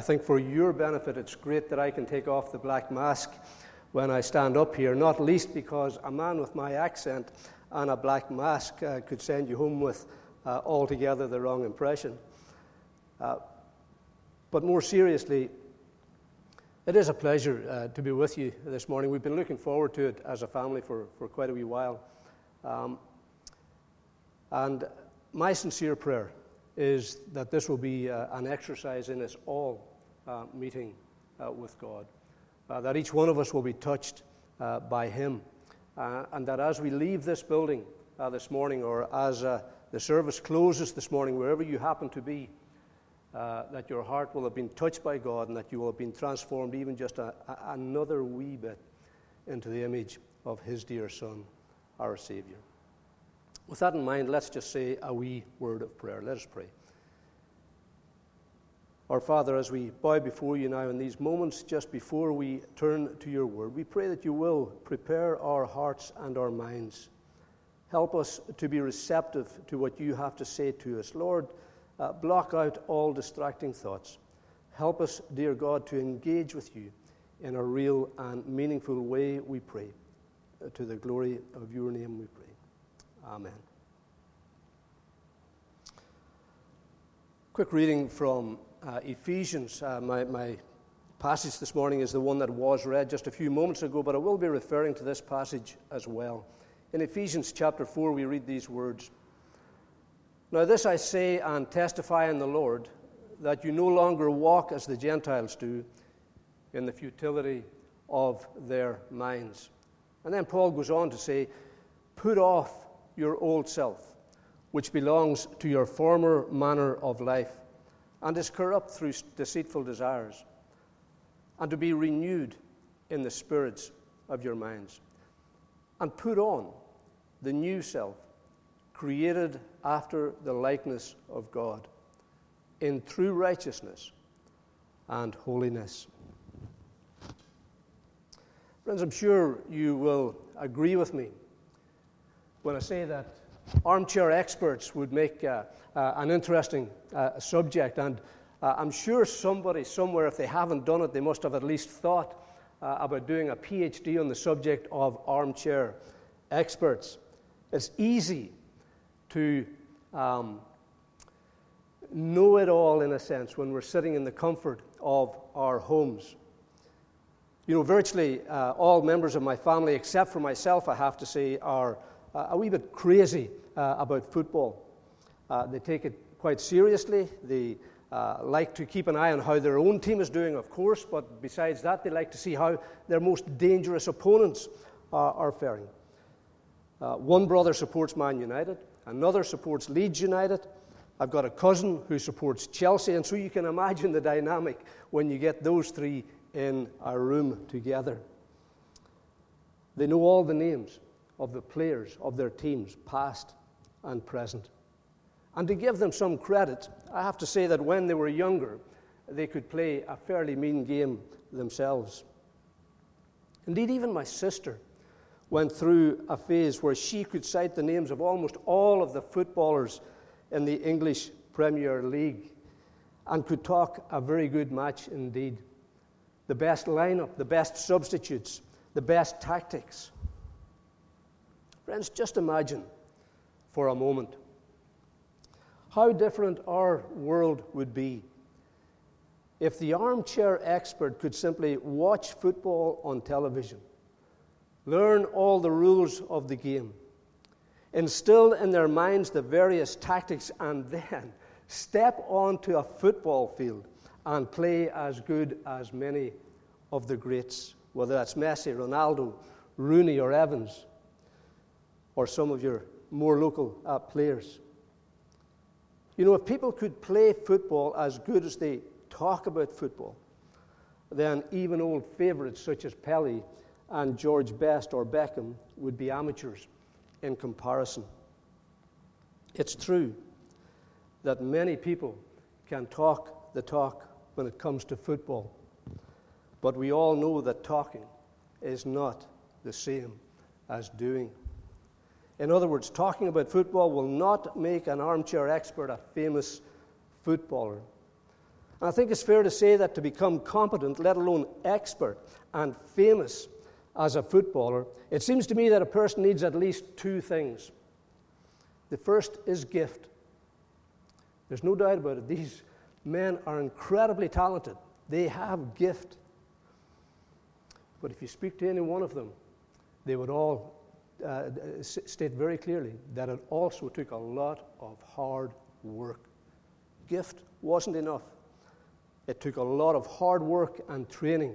I think for your benefit, it's great that I can take off the black mask when I stand up here, not least because a man with my accent and a black mask uh, could send you home with uh, altogether the wrong impression. Uh, but more seriously, it is a pleasure uh, to be with you this morning. We've been looking forward to it as a family for, for quite a wee while. Um, and my sincere prayer is that this will be uh, an exercise in us all uh, meeting uh, with God. Uh, that each one of us will be touched uh, by Him. Uh, and that as we leave this building this morning, or as the service closes this morning, wherever you happen to be, that your heart will have been touched by God and that you will have been transformed even just a, a, another wee bit into the image of His dear Son, our Savior. With that in mind, let's just say a wee word of prayer. Let us pray. Our Father, as we bow before you now in these moments just before we turn to your word, we pray that you will prepare our hearts and our minds. Help us to be receptive to what you have to say to us. Lord, uh, block out all distracting thoughts. Help us, dear God, to engage with you in a real and meaningful way, we pray. Uh, to the glory of your name, we pray. Amen. Quick reading from uh, Ephesians. Uh, my, my passage this morning is the one that was read just a few moments ago, but I will be referring to this passage as well. In Ephesians chapter 4, we read these words Now, this I say and testify in the Lord, that you no longer walk as the Gentiles do in the futility of their minds. And then Paul goes on to say, Put off your old self, which belongs to your former manner of life and is corrupt through deceitful desires, and to be renewed in the spirits of your minds, and put on the new self, created after the likeness of God, in true righteousness and holiness. Friends, I'm sure you will agree with me when I say that armchair experts would make uh, uh, an interesting uh, subject. And uh, I'm sure somebody somewhere, if they haven't done it, they must have at least thought uh, about doing a PhD on the subject of armchair experts. It's easy to um, know it all, in a sense, when we're sitting in the comfort of our homes. You know, virtually uh, all members of my family, except for myself, I have to say, are uh, a wee bit crazy uh, about football. Uh, they take it quite seriously. They uh, like to keep an eye on how their own team is doing, of course, but besides that, they like to see how their most dangerous opponents are faring. Uh, one brother supports Man United, another supports Leeds United. I've got a cousin who supports Chelsea, and so you can imagine the dynamic when you get those three in a room together. They know all the names of the players of their teams, past and present. And to give them some credit, I have to say that when they were younger, they could play a fairly mean game themselves. Indeed, even my sister went through a phase where she could cite the names of almost all of the footballers in the English Premier League and could talk a very good match indeed. The best lineup, the best substitutes, the best tactics. Friends, just imagine for a moment. How different our world would be if the armchair expert could simply watch football on television, learn all the rules of the game, instill in their minds the various tactics, and then step onto a football field and play as good as many of the greats, whether that's Messi, Ronaldo, Rooney, or Evans, or some of your more local uh, players. You know, if people could play football as good as they talk about football, then even old favourites such as Pelé and George Best or Beckham would be amateurs in comparison. It's true that many people can talk the talk when it comes to football, but we all know that talking is not the same as doing. In other words, talking about football will not make an armchair expert a famous footballer. And I think it's fair to say that to become competent, let alone expert and famous as a footballer, it seems to me that a person needs at least two things. The first is gift. There's no doubt about it. These men are incredibly talented, they have gift. But if you speak to any one of them, they would all uh, state very clearly that it also took a lot of hard work. Gift wasn't enough. It took a lot of hard work and training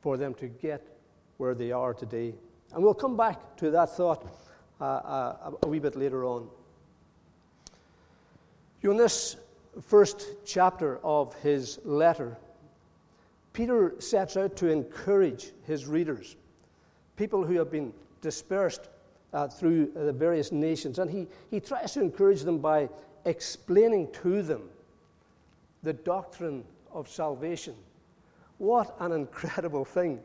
for them to get where they are today. And we'll come back to that thought uh, uh, a wee bit later on. In this first chapter of his letter, Peter sets out to encourage his readers, people who have been dispersed uh, through the various nations, and he, he tries to encourage them by explaining to them the doctrine of salvation. What an incredible thing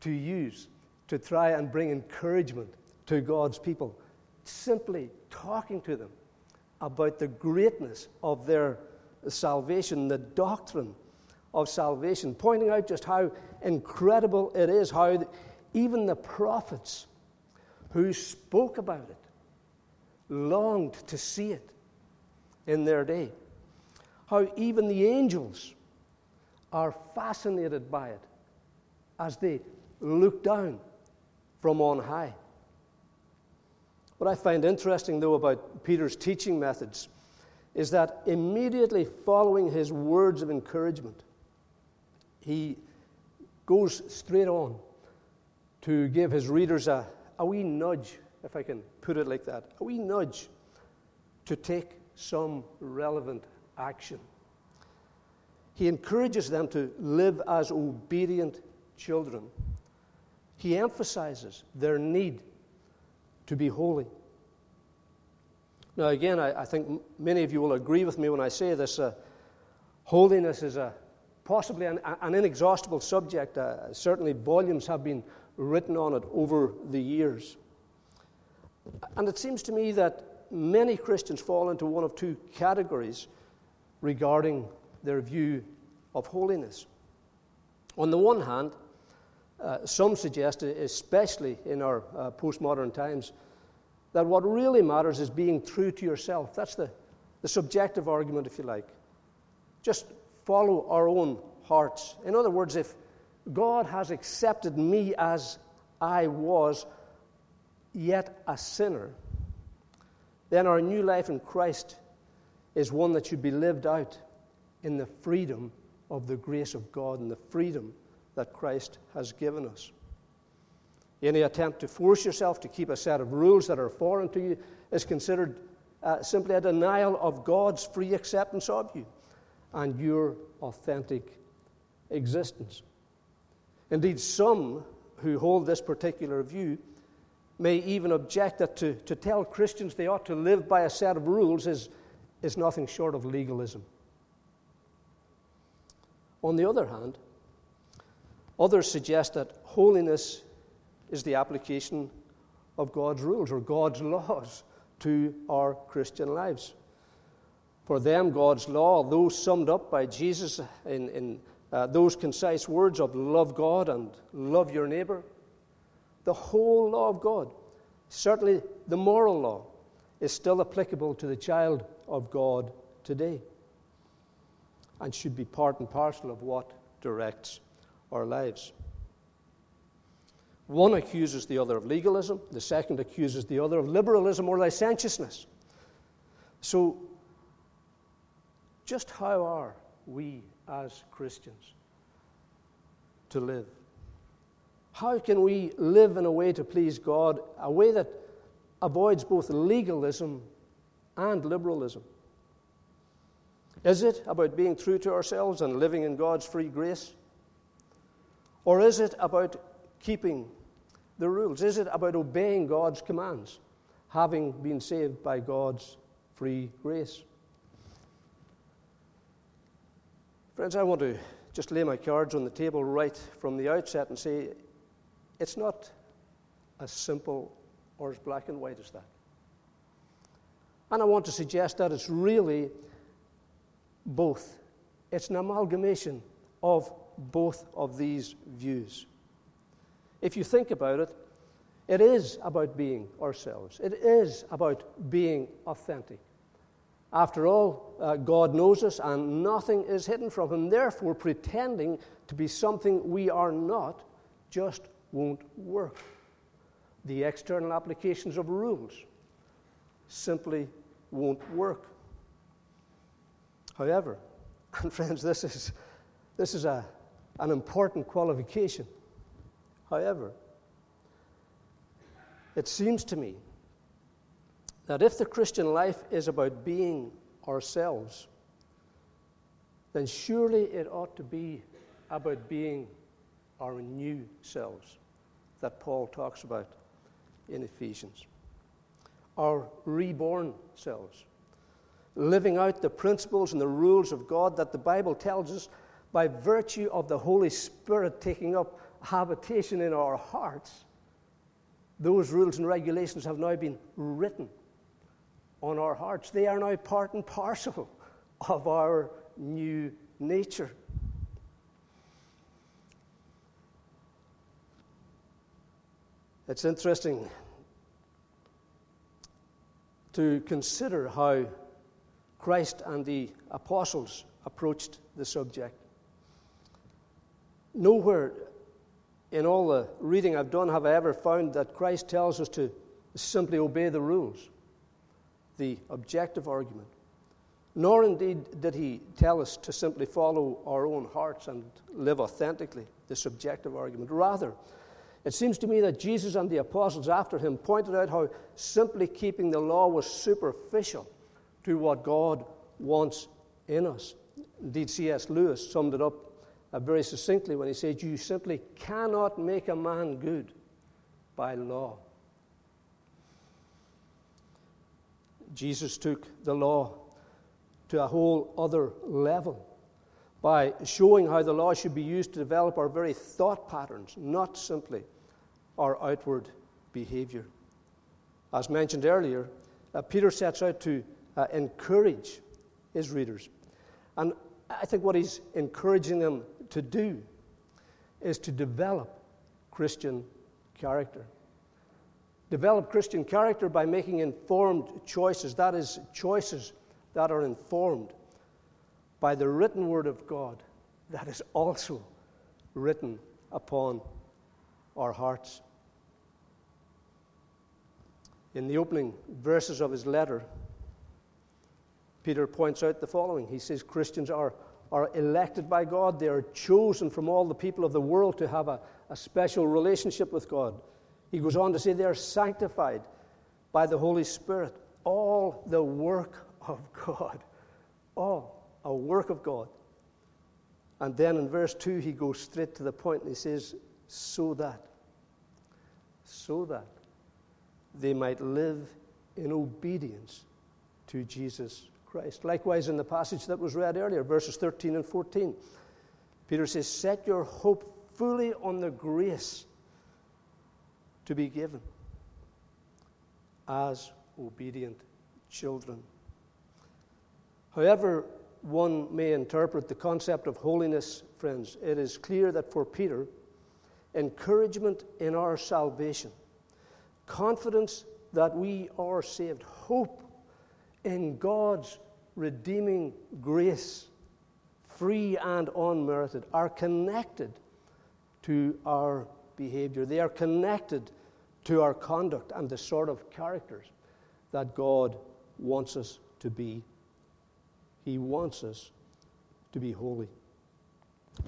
to use to try and bring encouragement to God's people. Simply talking to them about the greatness of their salvation, the doctrine of salvation, pointing out just how incredible it is, how even the prophets who spoke about it longed to see it in their day. How even the angels are fascinated by it as they look down from on high. What I find interesting, though, about Peter's teaching methods is that immediately following his words of encouragement, he goes straight on to give his readers a, a wee nudge, if I can put it like that, a wee nudge to take some relevant action. He encourages them to live as obedient children. He emphasizes their need to be holy. Now, again, I, I think many of you will agree with me when I say this. Uh, holiness is a, possibly an, an inexhaustible subject. Uh, certainly, volumes have been written on it over the years. And it seems to me that many Christians fall into one of two categories regarding their view of holiness. On the one hand, uh, some suggest, especially in our uh, postmodern times, that what really matters is being true to yourself. That's the, the subjective argument, if you like. Just follow our own hearts. In other words, if God has accepted me as I was, yet a sinner, then our new life in Christ is one that should be lived out in the freedom of the grace of God and the freedom that Christ has given us. Any attempt to force yourself to keep a set of rules that are foreign to you is considered uh, simply a denial of God's free acceptance of you and your authentic existence. Indeed, some who hold this particular view may even object that to, to tell Christians they ought to live by a set of rules is, is nothing short of legalism. On the other hand, others suggest that holiness is the application of God's rules or God's laws to our Christian lives. For them, God's law, though summed up by Jesus in, in uh, those concise words of love God and love your neighbor, the whole law of God, certainly the moral law, is still applicable to the child of God today and should be part and parcel of what directs our lives. One accuses the other of legalism, the second accuses the other of liberalism or licentiousness. So, just how are we as Christians to live? How can we live in a way to please God, a way that avoids both legalism and liberalism? Is it about being true to ourselves and living in God's free grace? Or is it about keeping the rules? Is it about obeying God's commands, having been saved by God's free grace? Friends, I want to just lay my cards on the table right from the outset and say it's not as simple or as black and white as that. And I want to suggest that it's really both it's an amalgamation of both of these views. If you think about it, it is about being ourselves. It is about being authentic. After all, uh, God knows us and nothing is hidden from Him. Therefore, pretending to be something we are not just won't work. The external applications of rules simply won't work. However, and friends, this is, this is a, an important qualification. However, it seems to me that if the Christian life is about being ourselves, then surely it ought to be about being our new selves that Paul talks about in Ephesians. Our reborn selves, living out the principles and the rules of God that the Bible tells us by virtue of the Holy Spirit taking up habitation in our hearts. Those rules and regulations have now been written on our hearts. They are now part and parcel of our new nature. It's interesting to consider how Christ and the apostles approached the subject. Nowhere in all the reading I've done have I ever found that Christ tells us to simply obey the rules the objective argument. Nor indeed did he tell us to simply follow our own hearts and live authentically, the subjective argument. Rather, it seems to me that Jesus and the apostles after him pointed out how simply keeping the law was superficial to what God wants in us. Indeed, C.S. Lewis summed it up uh, very succinctly when he said, You simply cannot make a man good by law. Jesus took the law to a whole other level by showing how the law should be used to develop our very thought patterns, not simply our outward behavior. As mentioned earlier, uh, Peter sets out to uh, encourage his readers. And I think what he's encouraging them to do is to develop Christian character. Develop Christian character by making informed choices. That is, choices that are informed by the written word of God that is also written upon our hearts. In the opening verses of his letter, Peter points out the following. He says Christians are, are elected by God, they are chosen from all the people of the world to have a, a special relationship with God. He goes on to say they are sanctified by the Holy Spirit. All the work of God. All a work of God. And then in verse 2, he goes straight to the point and he says, So that, so that they might live in obedience to Jesus Christ. Likewise, in the passage that was read earlier, verses 13 and 14, Peter says, Set your hope fully on the grace to be given as obedient children. However, one may interpret the concept of holiness, friends, it is clear that for Peter, encouragement in our salvation, confidence that we are saved, hope in God's redeeming grace, free and unmerited, are connected to our behavior. They are connected to our conduct and the sort of characters that God wants us to be. He wants us to be holy.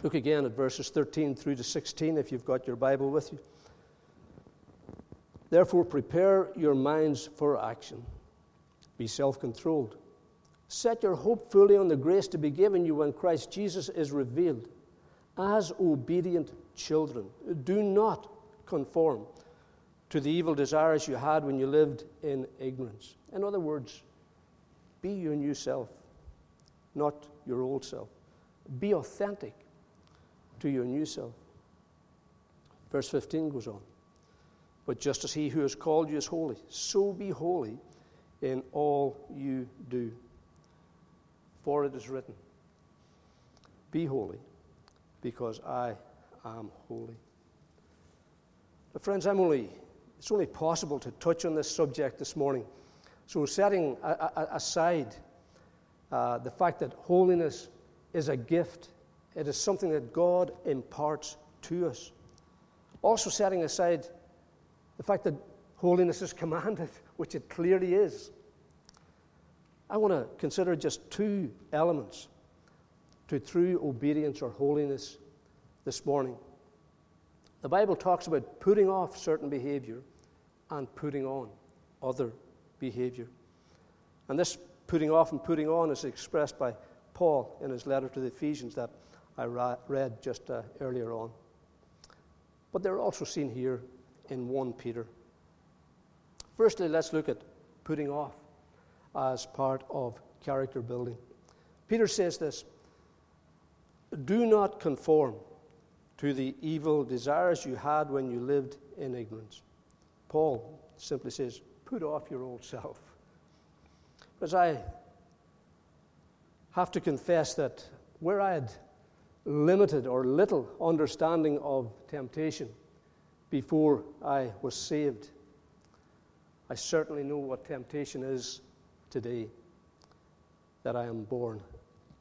Look again at verses 13 through to 16 if you've got your Bible with you. Therefore, prepare your minds for action. Be self controlled. Set your hope fully on the grace to be given you when Christ Jesus is revealed. As obedient children, do not conform to the evil desires you had when you lived in ignorance. In other words, be your new self, not your old self. Be authentic to your new self. Verse 15 goes on. But just as he who has called you is holy, so be holy in all you do. For it is written, Be holy, because I am holy. But, friends, I'm only, it's only possible to touch on this subject this morning. So, setting aside uh, the fact that holiness is a gift, it is something that God imparts to us. Also, setting aside the fact that holiness is commanded, which it clearly is. I want to consider just two elements to true obedience or holiness this morning. The Bible talks about putting off certain behavior and putting on other behavior. And this putting off and putting on is expressed by Paul in his letter to the Ephesians that I read just uh, earlier on. But they're also seen here in 1 Peter. Firstly, let's look at putting off as part of character building. Peter says this Do not conform to the evil desires you had when you lived in ignorance. Paul simply says, Put off your old self. Because I have to confess that where I had limited or little understanding of temptation before I was saved, I certainly know what temptation is today that I am born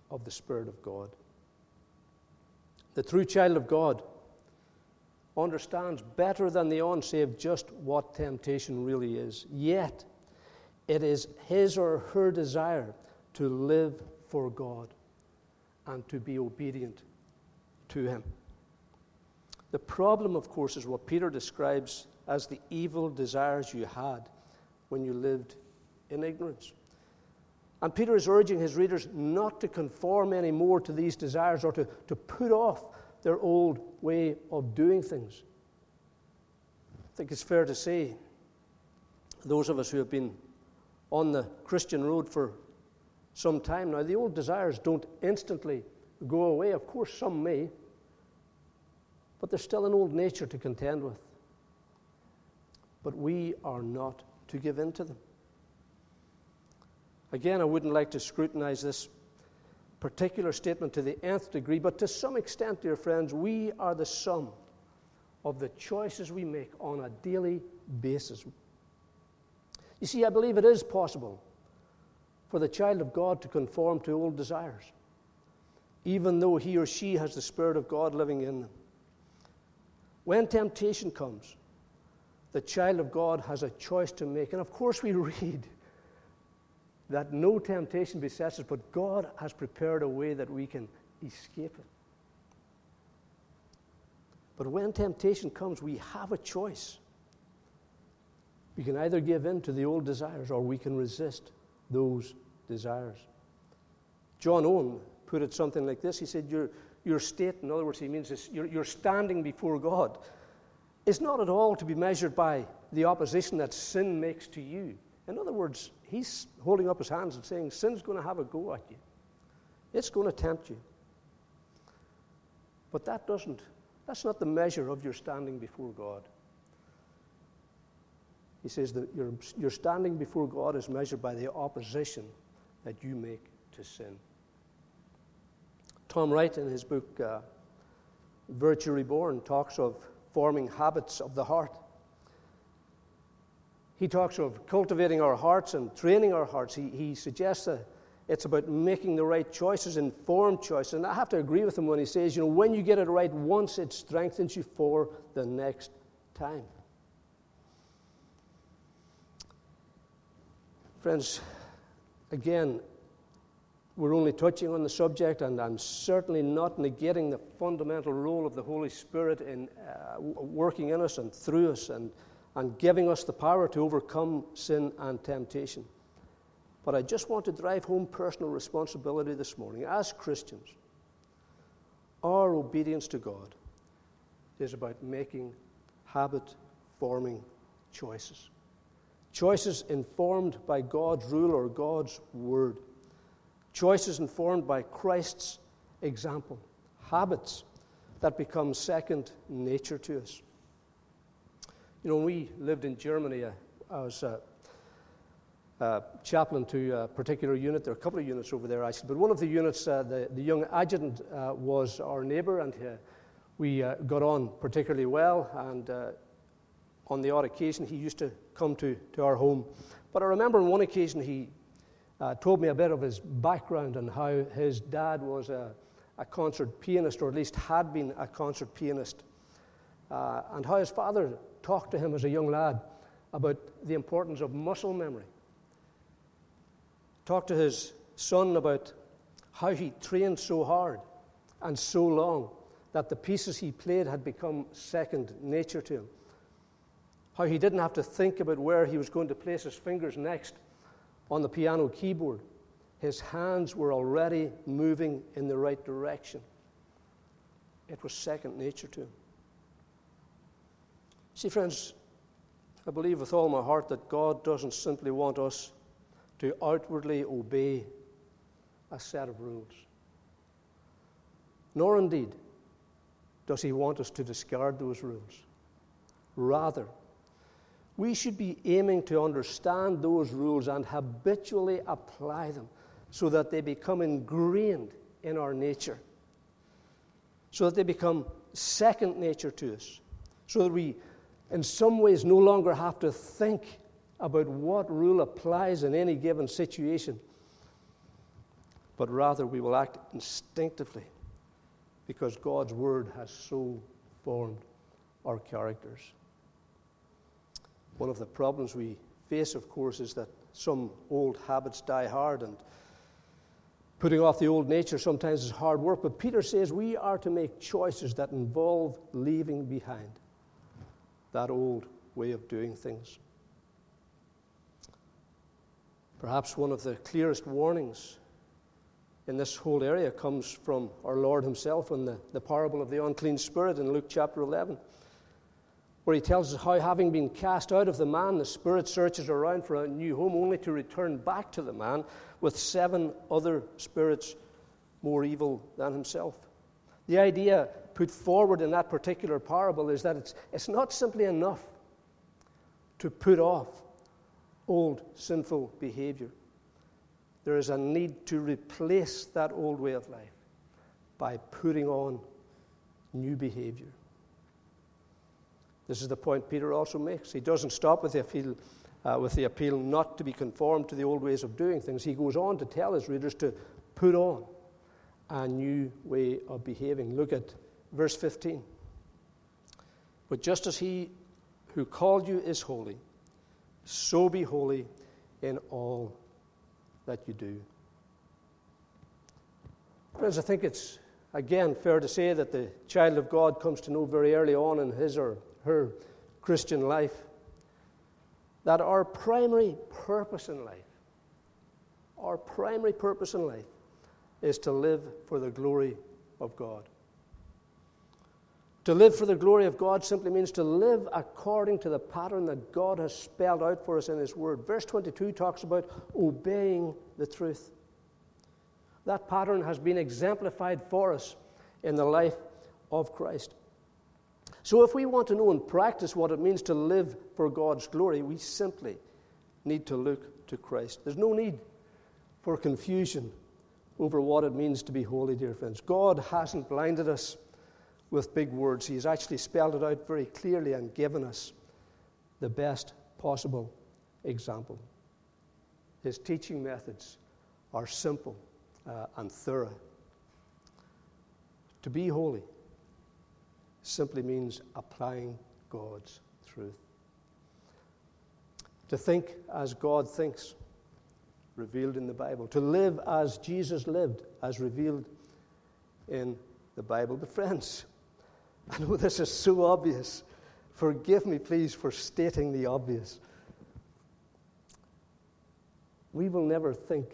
of the Spirit of God. The true child of God understands better than the unsaved just what temptation really is. Yet, it is his or her desire to live for God and to be obedient to Him. The problem, of course, is what Peter describes as the evil desires you had when you lived in ignorance. And Peter is urging his readers not to conform anymore to these desires or to, to put off their old way of doing things. I think it's fair to say, those of us who have been on the Christian road for some time now, the old desires don't instantly go away. Of course, some may, but there's still an old nature to contend with. But we are not to give in to them. Again, I wouldn't like to scrutinize this particular statement to the nth degree, but to some extent, dear friends, we are the sum of the choices we make on a daily basis. You see, I believe it is possible for the child of God to conform to old desires, even though he or she has the Spirit of God living in them. When temptation comes, the child of God has a choice to make. And of course, we read that no temptation besets us, but God has prepared a way that we can escape it. But when temptation comes, we have a choice. We can either give in to the old desires or we can resist those desires. John Owen put it something like this He said, Your, your state, in other words, he means this, your, your standing before God, is not at all to be measured by the opposition that sin makes to you. In other words, he's holding up his hands and saying, Sin's going to have a go at you. It's going to tempt you. But that doesn't, that's not the measure of your standing before God. He says that your, your standing before God is measured by the opposition that you make to sin. Tom Wright, in his book uh, Virtue Reborn, talks of forming habits of the heart. He talks of cultivating our hearts and training our hearts. He, he suggests that it's about making the right choices, informed choices. And I have to agree with him when he says, you know, when you get it right once, it strengthens you for the next time. Friends, again, we're only touching on the subject, and I'm certainly not negating the fundamental role of the Holy Spirit in uh, working in us and through us and and giving us the power to overcome sin and temptation. But I just want to drive home personal responsibility this morning. As Christians, our obedience to God is about making habit forming choices. Choices informed by God's rule or God's word. Choices informed by Christ's example. Habits that become second nature to us. You know, when we lived in Germany, I, I was uh, uh, chaplain to a particular unit. There are a couple of units over there, actually. But one of the units, uh, the, the young adjutant, uh, was our neighbour, and uh, we uh, got on particularly well. And uh, on the odd occasion, he used to come to, to our home. But I remember on one occasion, he told me a bit of his background and how his dad was a, a concert pianist, or at least had been a concert pianist, and how his father talked to him as a young lad about the importance of muscle memory talked to his son about how he trained so hard and so long that the pieces he played had become second nature to him. How he didn't have to think about where he was going to place his fingers next on the piano keyboard. His hands were already moving in the right direction. It was second nature to him. See, friends, I believe with all my heart that God doesn't simply want us to outwardly obey a set of rules. Nor indeed does he want us to discard those rules. Rather, we should be aiming to understand those rules and habitually apply them so that they become ingrained in our nature, so that they become second nature to us, so that we, in some ways, no longer have to think about what rule applies in any given situation, but rather we will act instinctively because God's Word has so formed our characters. One of the problems we face, of course, is that some old habits die hard and putting off the old nature sometimes is hard work. But Peter says we are to make choices that involve leaving behind that old way of doing things. Perhaps one of the clearest warnings in this whole area comes from our Lord Himself in the, the parable of the unclean spirit in Luke chapter 11, where He tells us how, having been cast out of the man, the spirit searches around for a new home only to return back to the man with seven other spirits more evil than himself. The idea put forward in that particular parable is that it's, it's not simply enough to put off old sinful behavior. There is a need to replace that old way of life by putting on new behavior. This is the point Peter also makes. He doesn't stop with the appeal, uh, with the appeal not to be conformed to the old ways of doing things. He goes on to tell his readers to put on a new way of behaving. Look at verse 15. But just as he who called you is holy, so be holy in all that you do. Friends, I think it's again fair to say that the child of God comes to know very early on in his or her Christian life that our primary purpose in life, our primary purpose in life, is to live for the glory of God. To live for the glory of God simply means to live according to the pattern that God has spelled out for us in His Word. Verse 22 talks about obeying the truth. That pattern has been exemplified for us in the life of Christ. So, if we want to know and practice what it means to live for God's glory, we simply need to look to Christ. There's no need for confusion over what it means to be holy, dear friends. God hasn't blinded us with big words. He has actually spelled it out very clearly and given us the best possible example. His teaching methods are simple uh, and thorough. To be holy simply means applying God's truth. To think as God thinks, revealed in the Bible. To live as Jesus lived, as revealed in the Bible. But, friends, I know this is so obvious. Forgive me, please, for stating the obvious. We will never think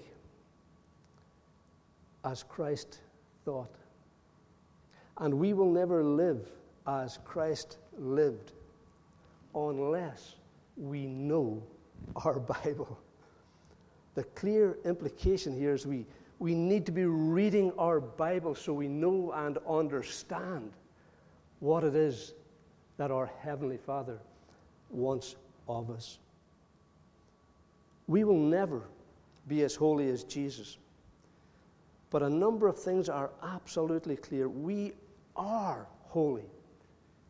as Christ thought. And we will never live as Christ lived unless we know our Bible. The clear implication here is we, we need to be reading our Bible so we know and understand what it is that our Heavenly Father wants of us. We will never be as holy as Jesus. But a number of things are absolutely clear. We are holy.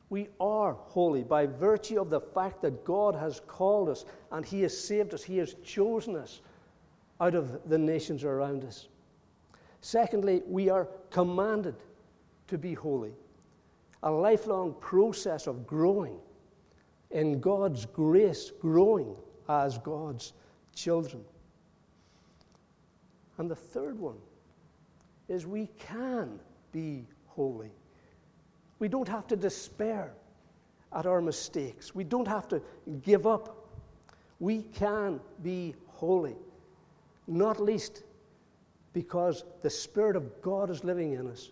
We are holy by virtue of the fact that God has called us and He has saved us. He has chosen us out of the nations around us. Secondly, we are commanded to be holy. A lifelong process of growing in God's grace, growing as God's children. And the third one is we can be holy. We don't have to despair at our mistakes. We don't have to give up. We can be holy, not least because the Spirit of God is living in us,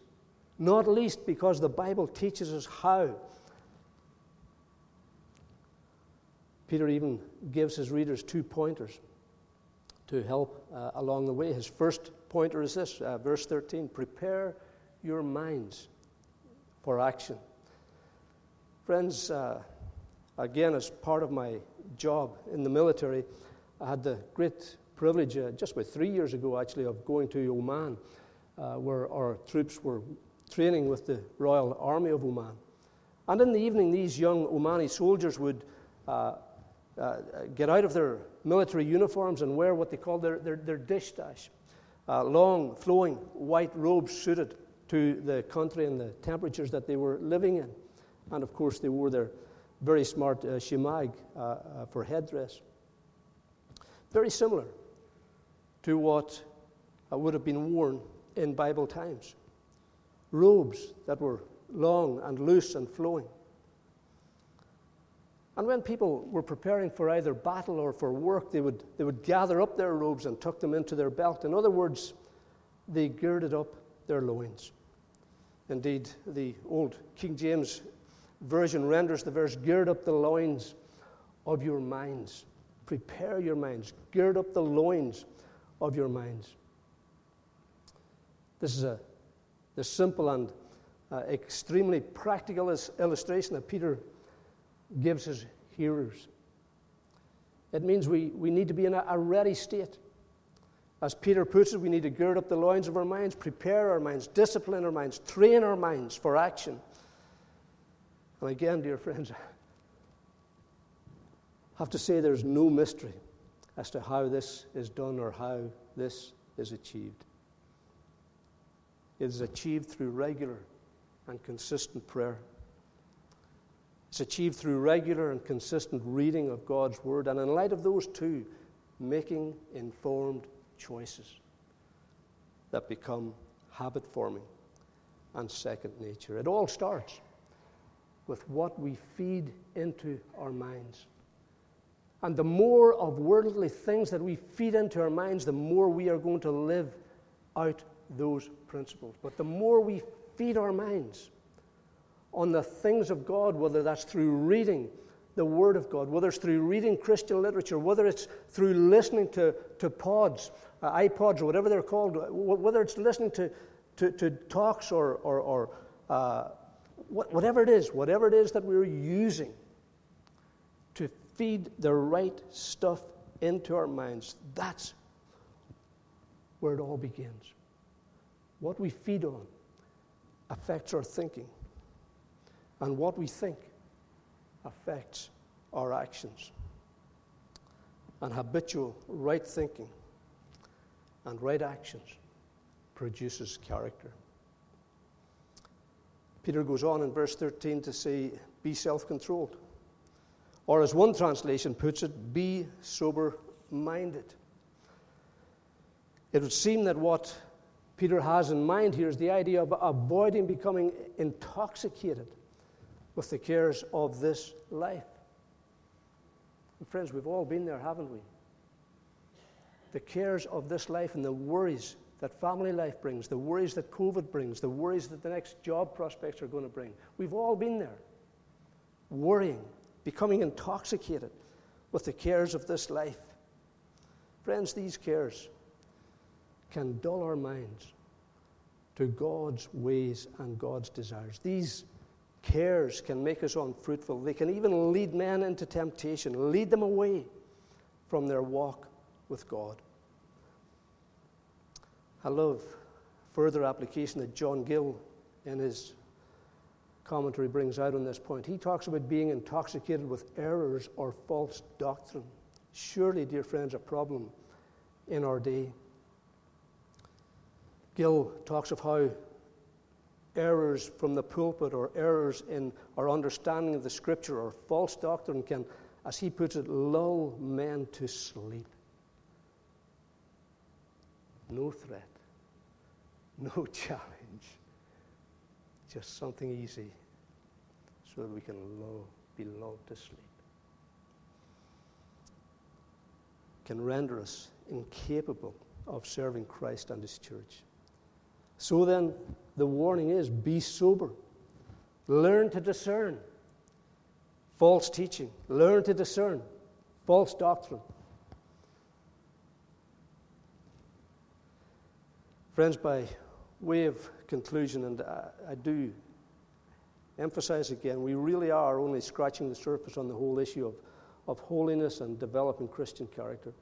not least because the Bible teaches us how. Peter even gives his readers two pointers to help uh, along the way. His first pointer is this, uh, verse 13 prepare your minds for action. Friends, uh, again, as part of my job in the military, I had the great privilege, uh, just about three years ago actually, of going to Oman, uh, where our troops were training with the Royal Army of Oman. And in the evening, these young Omani soldiers would uh, uh, get out of their military uniforms and wear what they call their, their, their dishdash uh, long, flowing white robes suited to the country and the temperatures that they were living in. And of course, they wore their very smart uh, shemag uh, uh, for headdress. Very similar to what would have been worn in Bible times robes that were long and loose and flowing. And when people were preparing for either battle or for work, they would, they would gather up their robes and tuck them into their belt. In other words, they girded up their loins. Indeed, the old King James Version renders the verse Gird up the loins of your minds. Prepare your minds. Gird up the loins of your minds. This is a the simple and uh, extremely practical illustration that Peter gives his hearers. It means we, we need to be in a, a ready state. As Peter puts it, we need to gird up the loins of our minds, prepare our minds, discipline our minds, train our minds for action. And again, dear friends, I have to say there's no mystery as to how this is done or how this is achieved. It is achieved through regular and consistent prayer. It's achieved through regular and consistent reading of God's Word, and in light of those two, making informed choices that become habit forming and second nature. It all starts with what we feed into our minds. And the more of worldly things that we feed into our minds, the more we are going to live out those principles. But the more we feed our minds on the things of God, whether that's through reading the Word of God, whether it's through reading Christian literature, whether it's through listening to, to pods, uh, iPods, or whatever they're called, whether it's listening to, to, to talks or, or, or uh, whatever it is, whatever it is that we're using to feed the right stuff into our minds, that's where it all begins. What we feed on affects our thinking, and what we think affects our actions. And habitual right thinking and right actions produces character. Peter goes on in verse 13 to say, Be self controlled. Or, as one translation puts it, be sober minded. It would seem that what Peter has in mind here is the idea of avoiding becoming intoxicated with the cares of this life. And friends, we've all been there, haven't we? The cares of this life and the worries that family life brings, the worries that COVID brings, the worries that the next job prospects are going to bring. We've all been there. Worrying, becoming intoxicated with the cares of this life. Friends, these cares can dull our minds to God's ways and God's desires. These cares can make us unfruitful. They can even lead men into temptation, lead them away from their walk with God. I love further application that John Gill in his commentary brings out on this point. He talks about being intoxicated with errors or false doctrine. Surely, dear friends, a problem in our day. Gill talks of how errors from the pulpit or errors in our understanding of the scripture or false doctrine can, as he puts it, lull men to sleep. No threat, no challenge, just something easy so that we can lull, be lulled to sleep. Can render us incapable of serving Christ and His church. So then, the warning is be sober. Learn to discern false teaching. Learn to discern false doctrine. Friends, by way of conclusion, and I, I do emphasize again, we really are only scratching the surface on the whole issue of, of holiness and developing Christian character.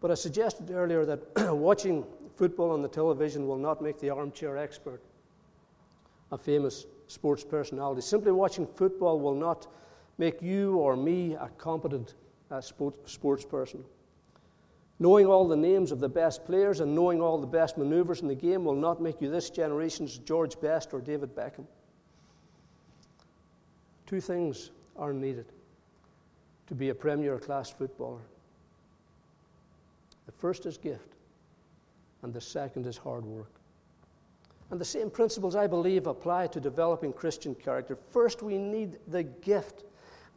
But I suggested earlier that watching football on the television will not make the armchair expert a famous sports personality. Simply watching football will not make you or me a competent uh, sports, sports person. Knowing all the names of the best players and knowing all the best maneuvers in the game will not make you this generation's George Best or David Beckham. Two things are needed to be a premier class footballer the first is gift, and the second is hard work. And the same principles, I believe, apply to developing Christian character. First, we need the gift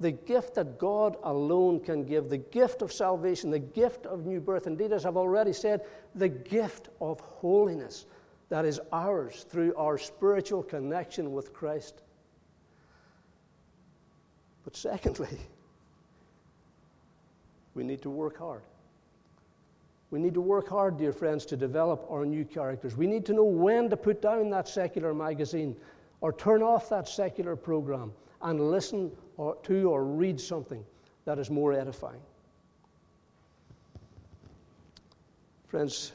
the gift that God alone can give, the gift of salvation, the gift of new birth. Indeed, as I've already said, the gift of holiness that is ours through our spiritual connection with Christ. But secondly, we need to work hard. We need to work hard, dear friends, to develop our new characters. We need to know when to put down that secular magazine or turn off that secular program and listen or, to or read something that is more edifying. Friends,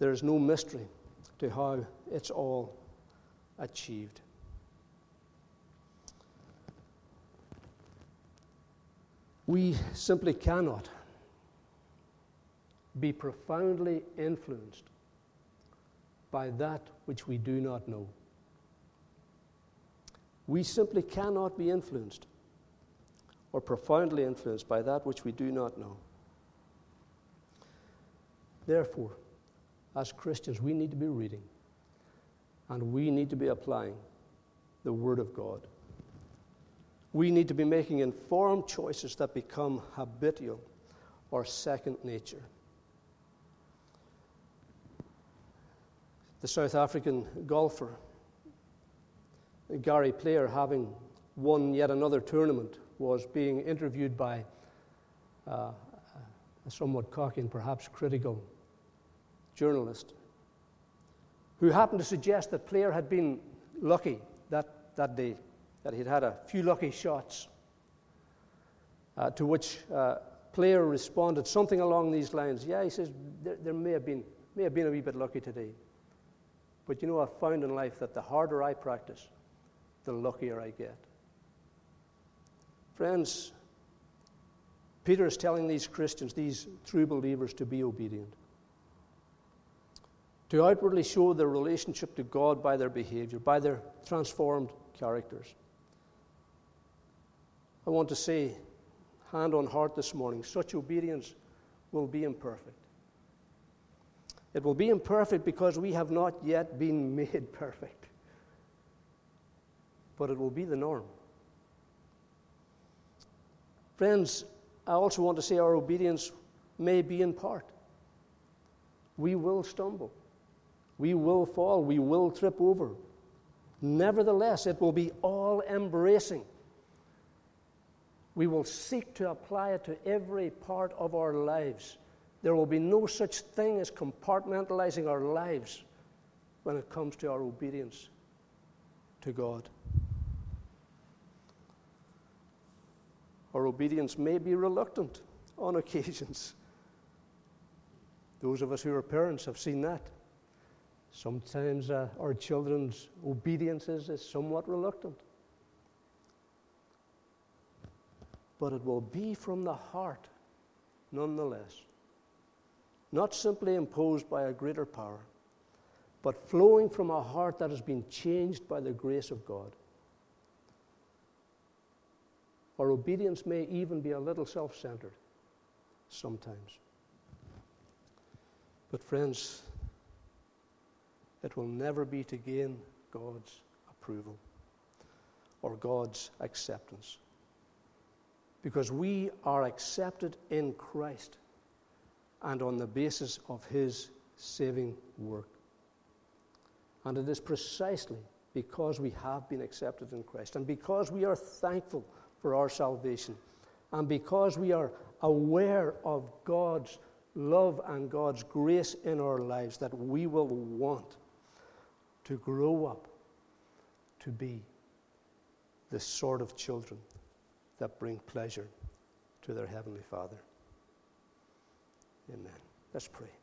there is no mystery to how it's all achieved. We simply cannot be profoundly influenced by that which we do not know. We simply cannot be influenced or profoundly influenced by that which we do not know. Therefore, as Christians, we need to be reading and we need to be applying the Word of God. We need to be making informed choices that become habitual or second nature. The South African golfer Gary Player, having won yet another tournament, was being interviewed by uh, a somewhat cocky and perhaps critical journalist who happened to suggest that Player had been lucky that, that day, that he'd had a few lucky shots. Uh, to which uh, Player responded something along these lines Yeah, he says, there, there may, have been, may have been a wee bit lucky today. But you know, I've found in life that the harder I practice, the luckier I get. Friends, Peter is telling these Christians, these true believers, to be obedient, to outwardly show their relationship to God by their behavior, by their transformed characters. I want to say, hand on heart this morning, such obedience will be imperfect. It will be imperfect because we have not yet been made perfect but it will be the norm. Friends, I also want to say our obedience may be in part. We will stumble, we will fall, we will trip over. Nevertheless, it will be all embracing. We will seek to apply it to every part of our lives. There will be no such thing as compartmentalizing our lives when it comes to our obedience to God. Our obedience may be reluctant on occasions. Those of us who are parents have seen that. Sometimes uh, our children's obedience is, is somewhat reluctant. But it will be from the heart, nonetheless. Not simply imposed by a greater power, but flowing from a heart that has been changed by the grace of God. Our obedience may even be a little self centered sometimes. But, friends, it will never be to gain God's approval or God's acceptance. Because we are accepted in Christ and on the basis of His saving work. And it is precisely because we have been accepted in Christ and because we are thankful for our salvation and because we are aware of God's love and God's grace in our lives that we will want to grow up to be the sort of children that bring pleasure to their Heavenly Father. Amen. Let's pray.